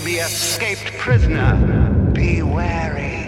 the escaped prisoner. Be wary.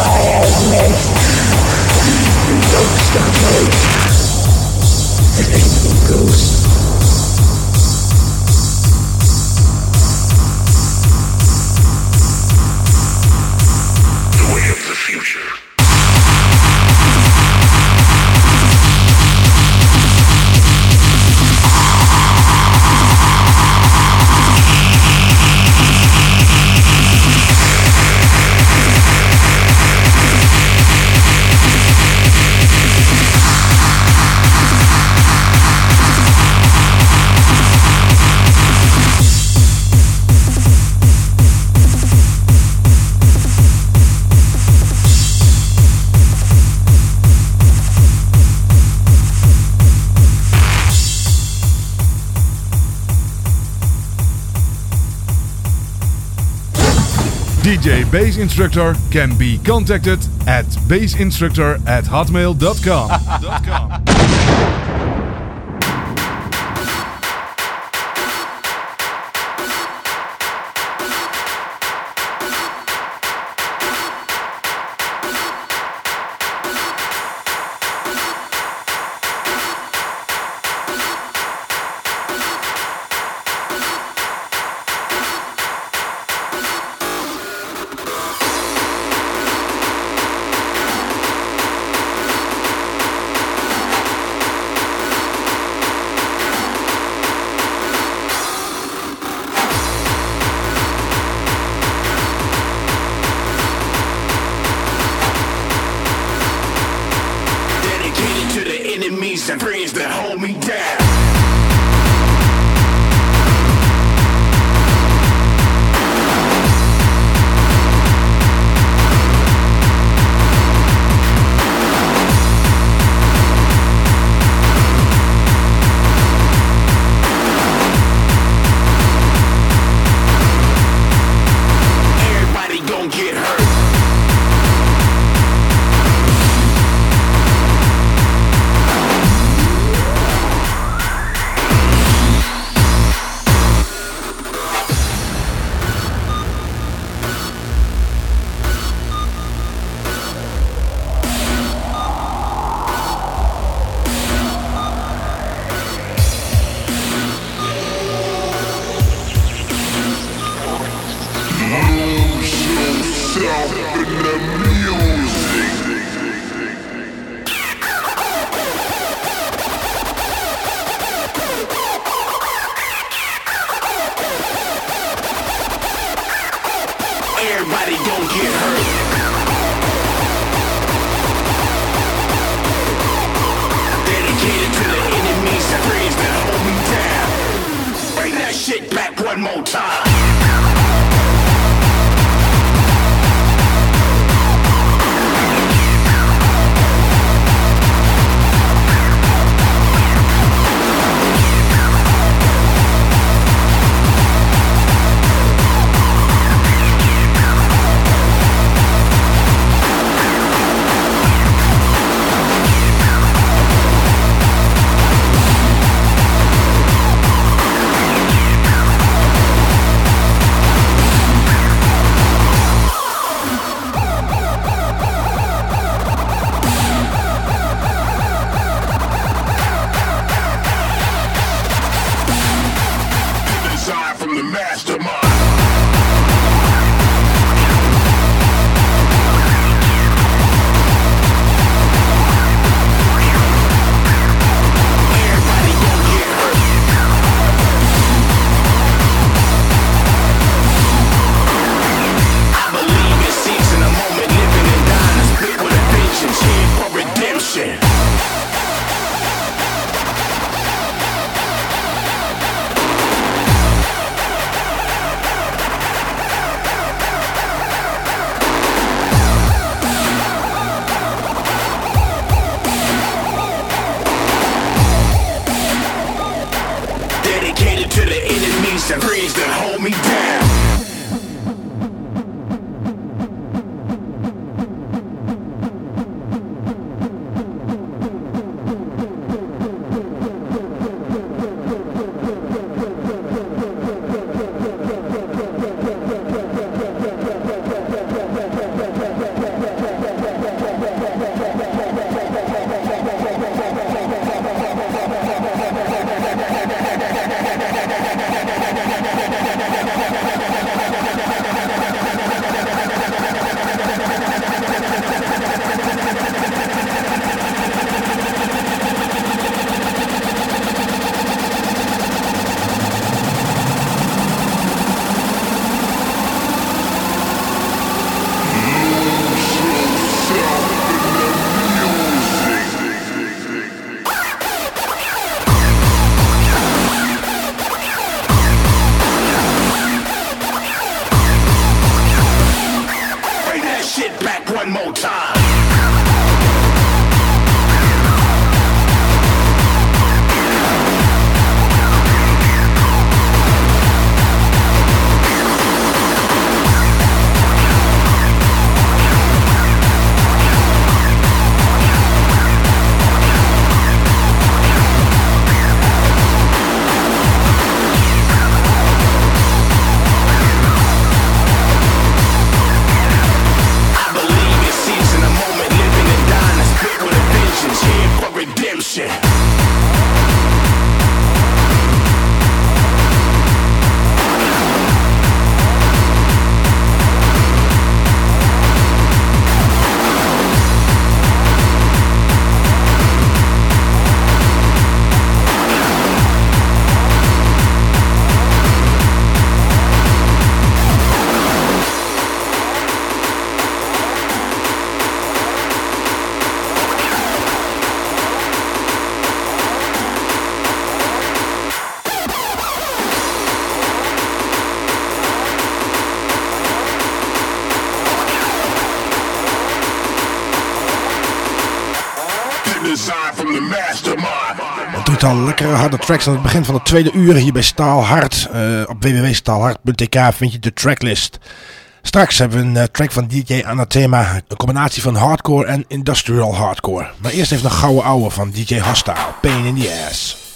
my helmet. DJ Bass Instructor can be contacted at bassinstructor at hotmail.com. Een al lekkere harde tracks aan het begin van de tweede uur hier bij Staalhard. Eh, op www.staalhard.tk vind je de tracklist. Straks hebben we een eh, track van DJ Anathema. Een combinatie van hardcore en industrial hardcore. Maar eerst even een gouden ouwe van DJ Hostile. Pain in the Ass.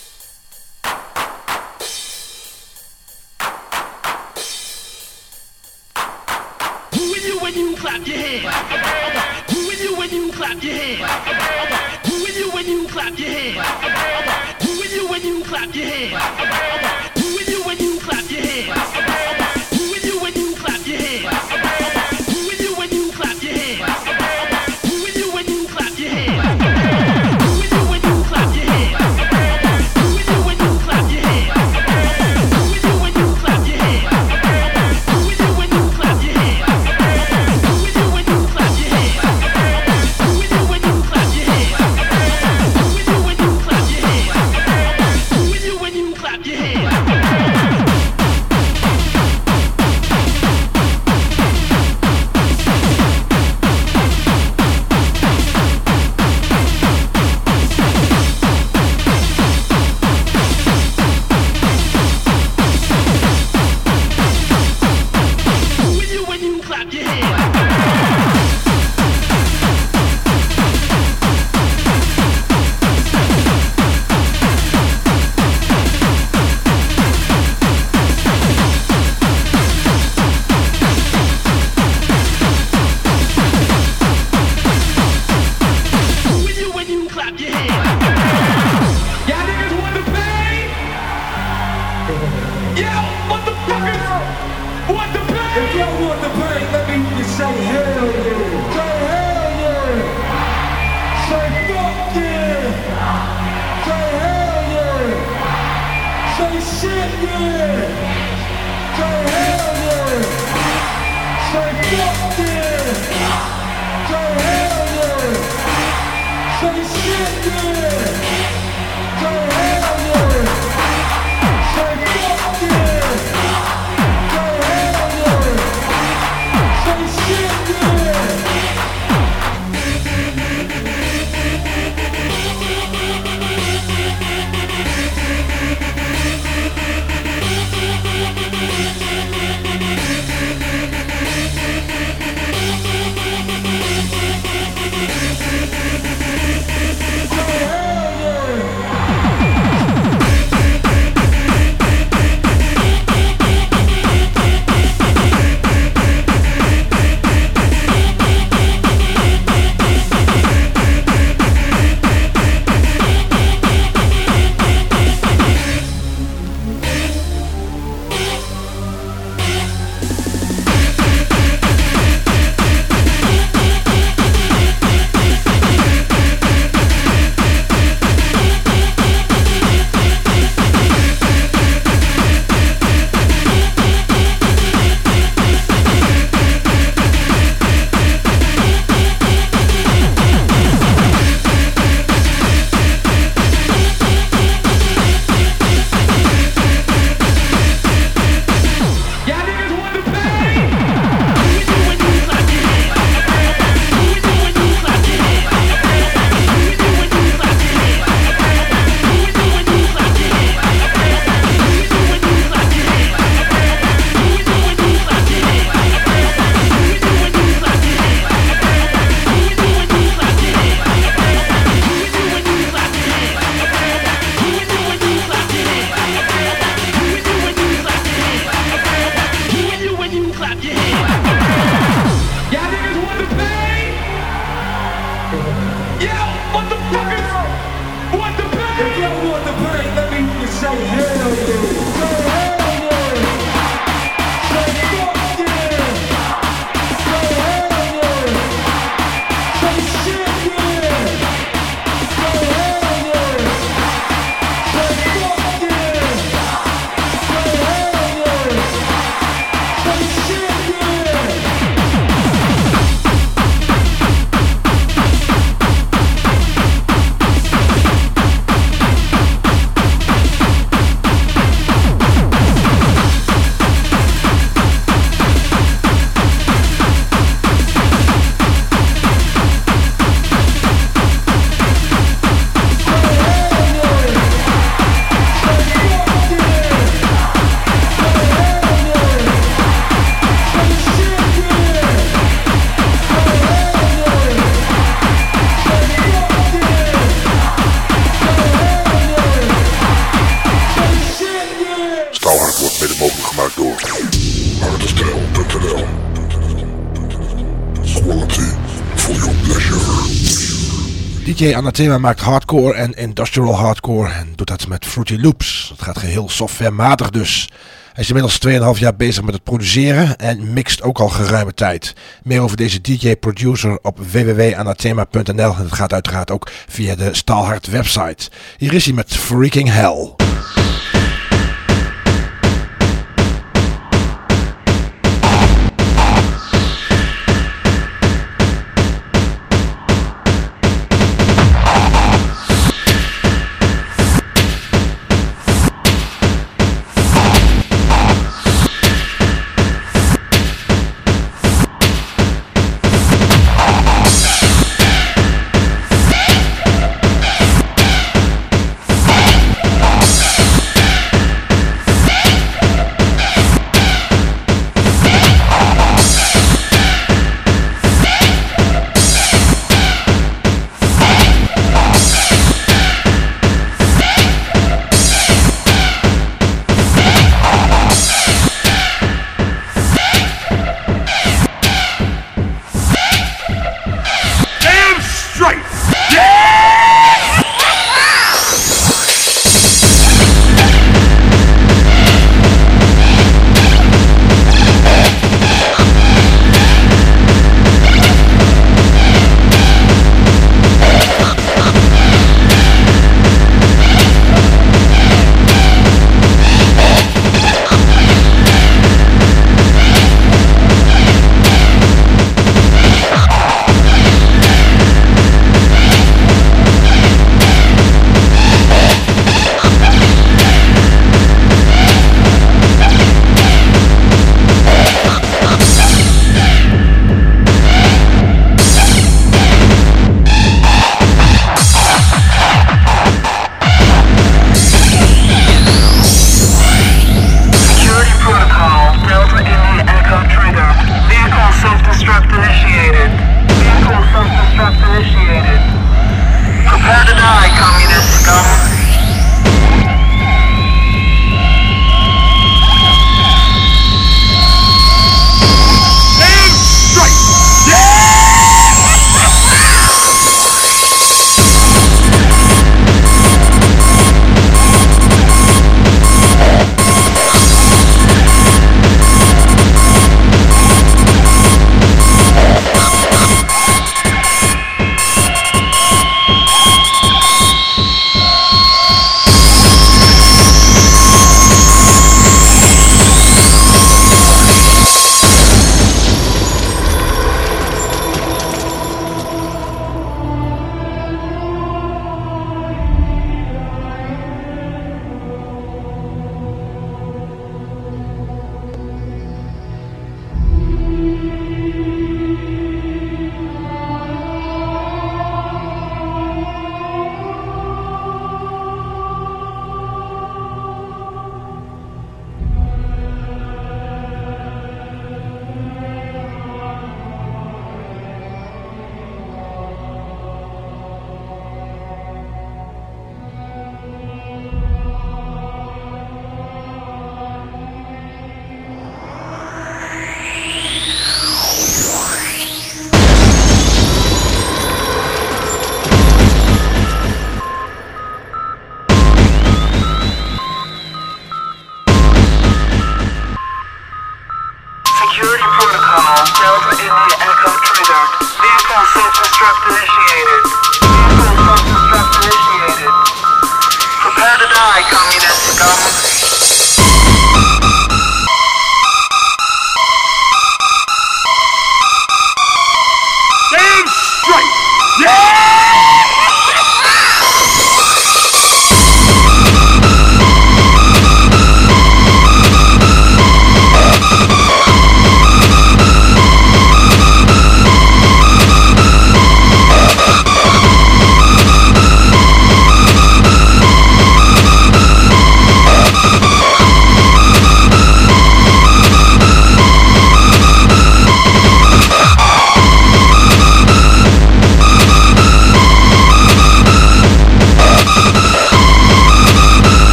Yeah! Want the pain? If you want the pain, let me say hell yeah. Say hell yeah. Say fuck yeah. Say hell yeah. Say shit yeah. DJ Anathema maakt hardcore en industrial hardcore en doet dat met Fruity Loops. Het gaat geheel softwarematig dus. Hij is inmiddels 2,5 jaar bezig met het produceren en mixt ook al geruime tijd. Meer over deze DJ-producer op www.anathema.nl en het gaat uiteraard ook via de Staalhard website. Hier is hij met Freaking Hell.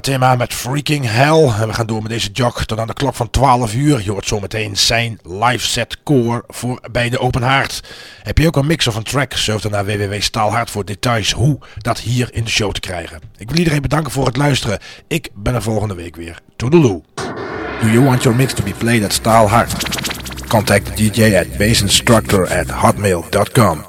Hanathema met Freaking Hell. En we gaan door met deze jog tot aan de klok van 12 uur. Je hoort zometeen zijn live set core voor bij de Open Haard. Heb je ook een mix of een track? Surf dan naar www.staalhard voor details hoe dat hier in de show te krijgen. Ik wil iedereen bedanken voor het luisteren. Ik ben er volgende week weer. Toedeloe. Do you want your mix to be played at Staalhard? Contact DJ at bassinstructor at hotmail.com.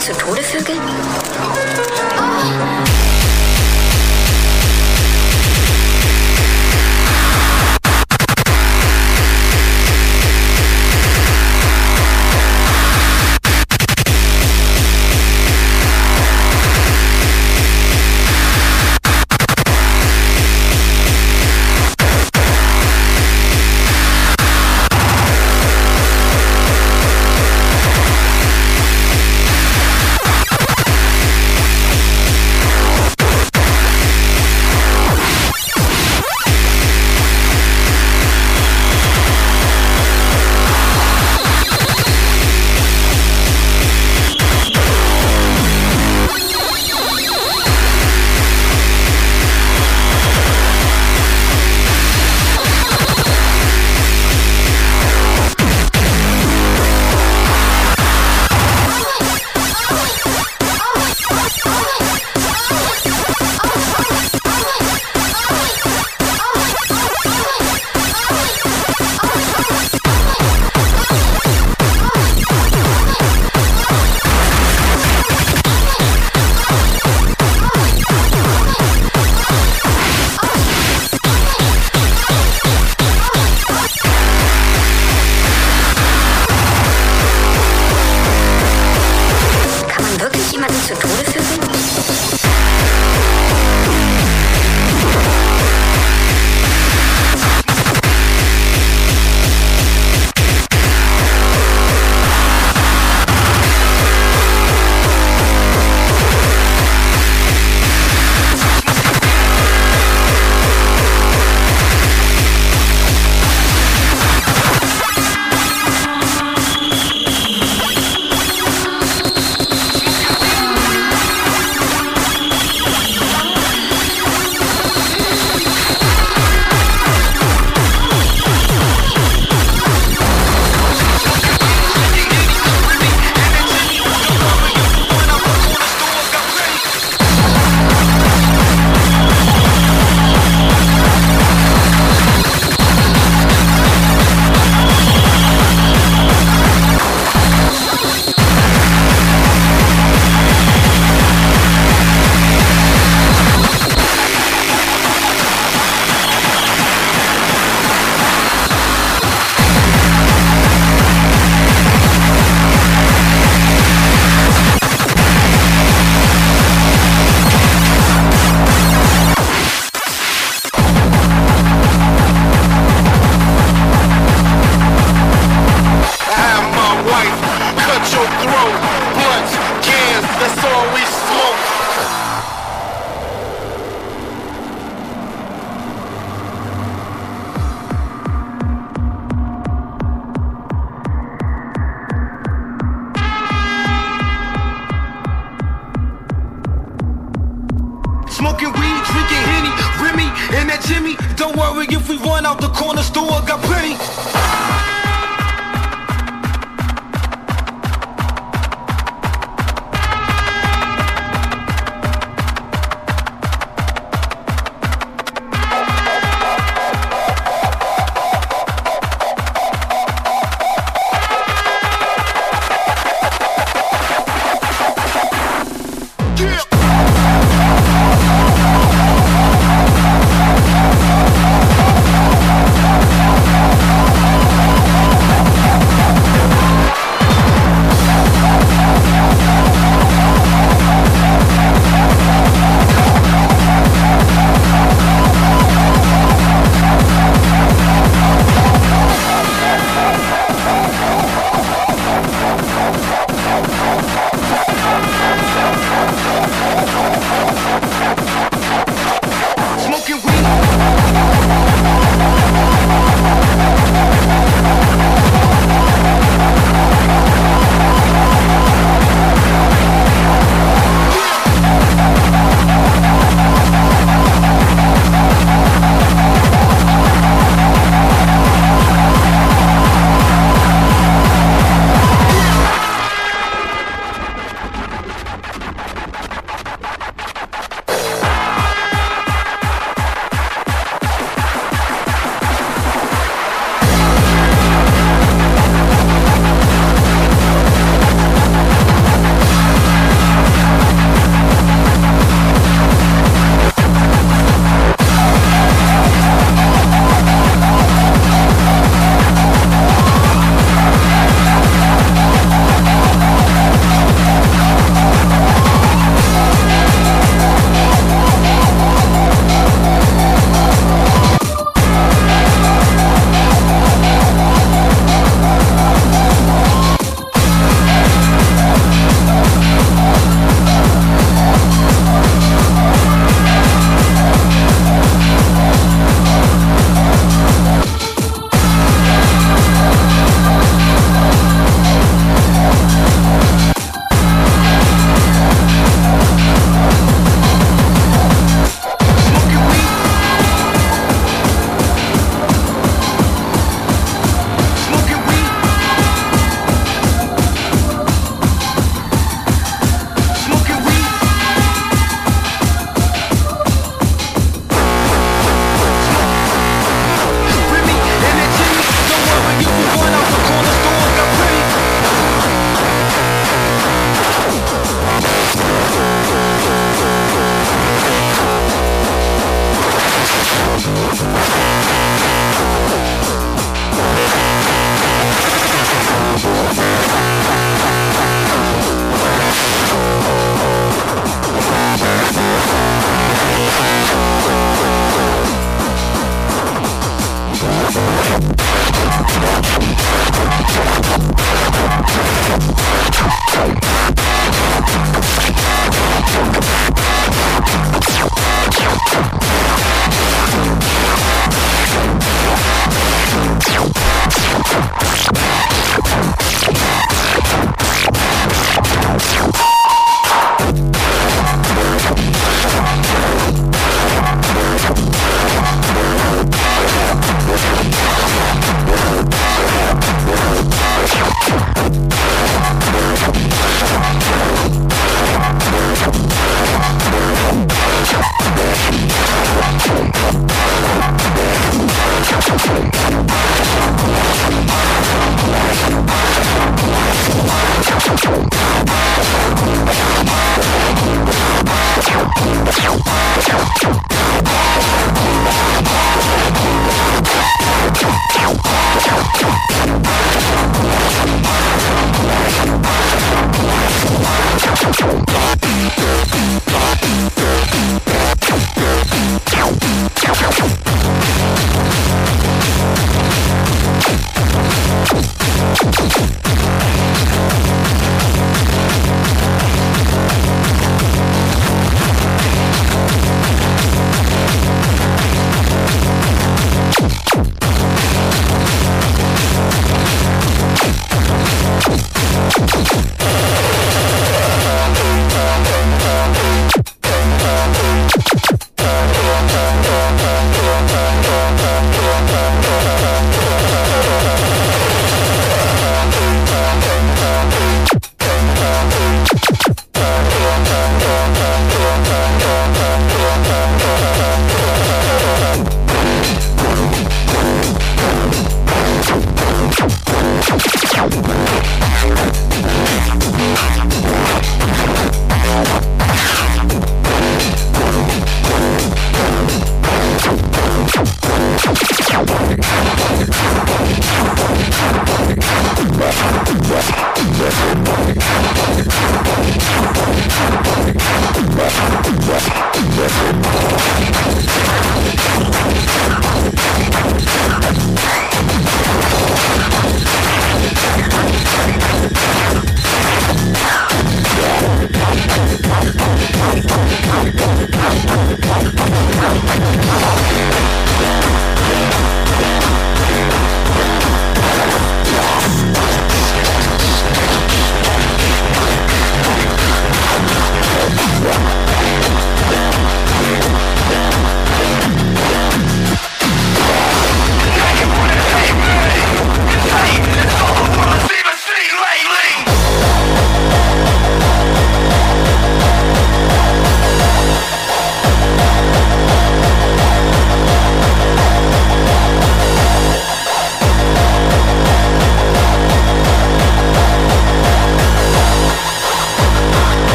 zu Tode vögeln? Don't worry if we run out the corner store, got plenty.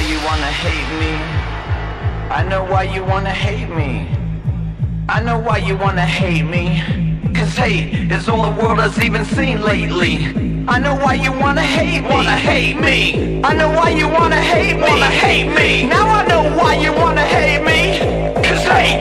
Why you wanna hate me. I know why you wanna hate me. I know why you wanna hate me. Cause hate is all the world has even seen lately. I know why you wanna hate me. Wanna hate me. I know why you wanna hate me. Wanna hate me. Now I know why you wanna hate me. Cause hate